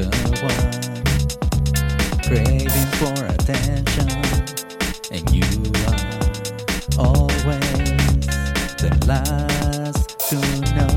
the one craving for attention, and you are always the last to know.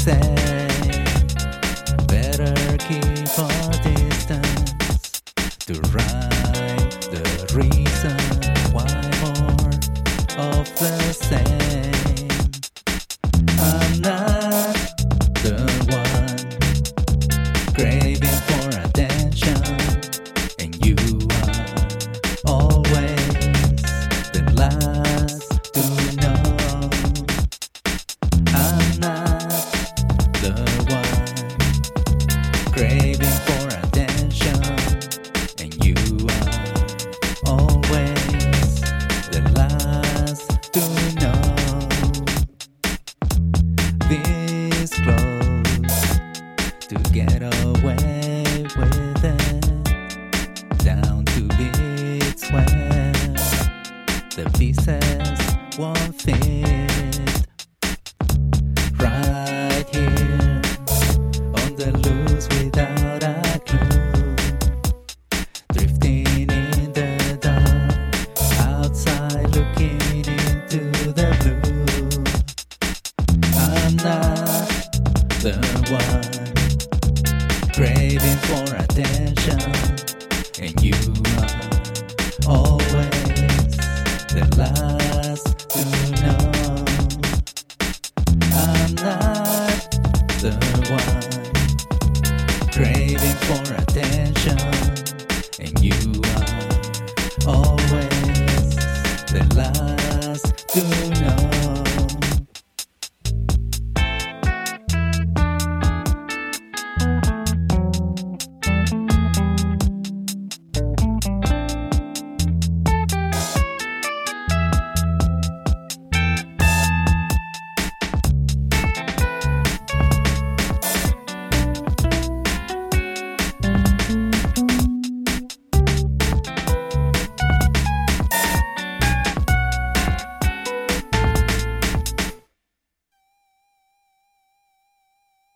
Say, better keep our distance to write the reason why more of the same. I'm not the one craving craving for attention, and you are always the last to know. This close to get away with it, down to bits when the pieces won't fit. Right here on the loose not the one craving for attention, and you are always the last to know. I'm not the one craving for attention.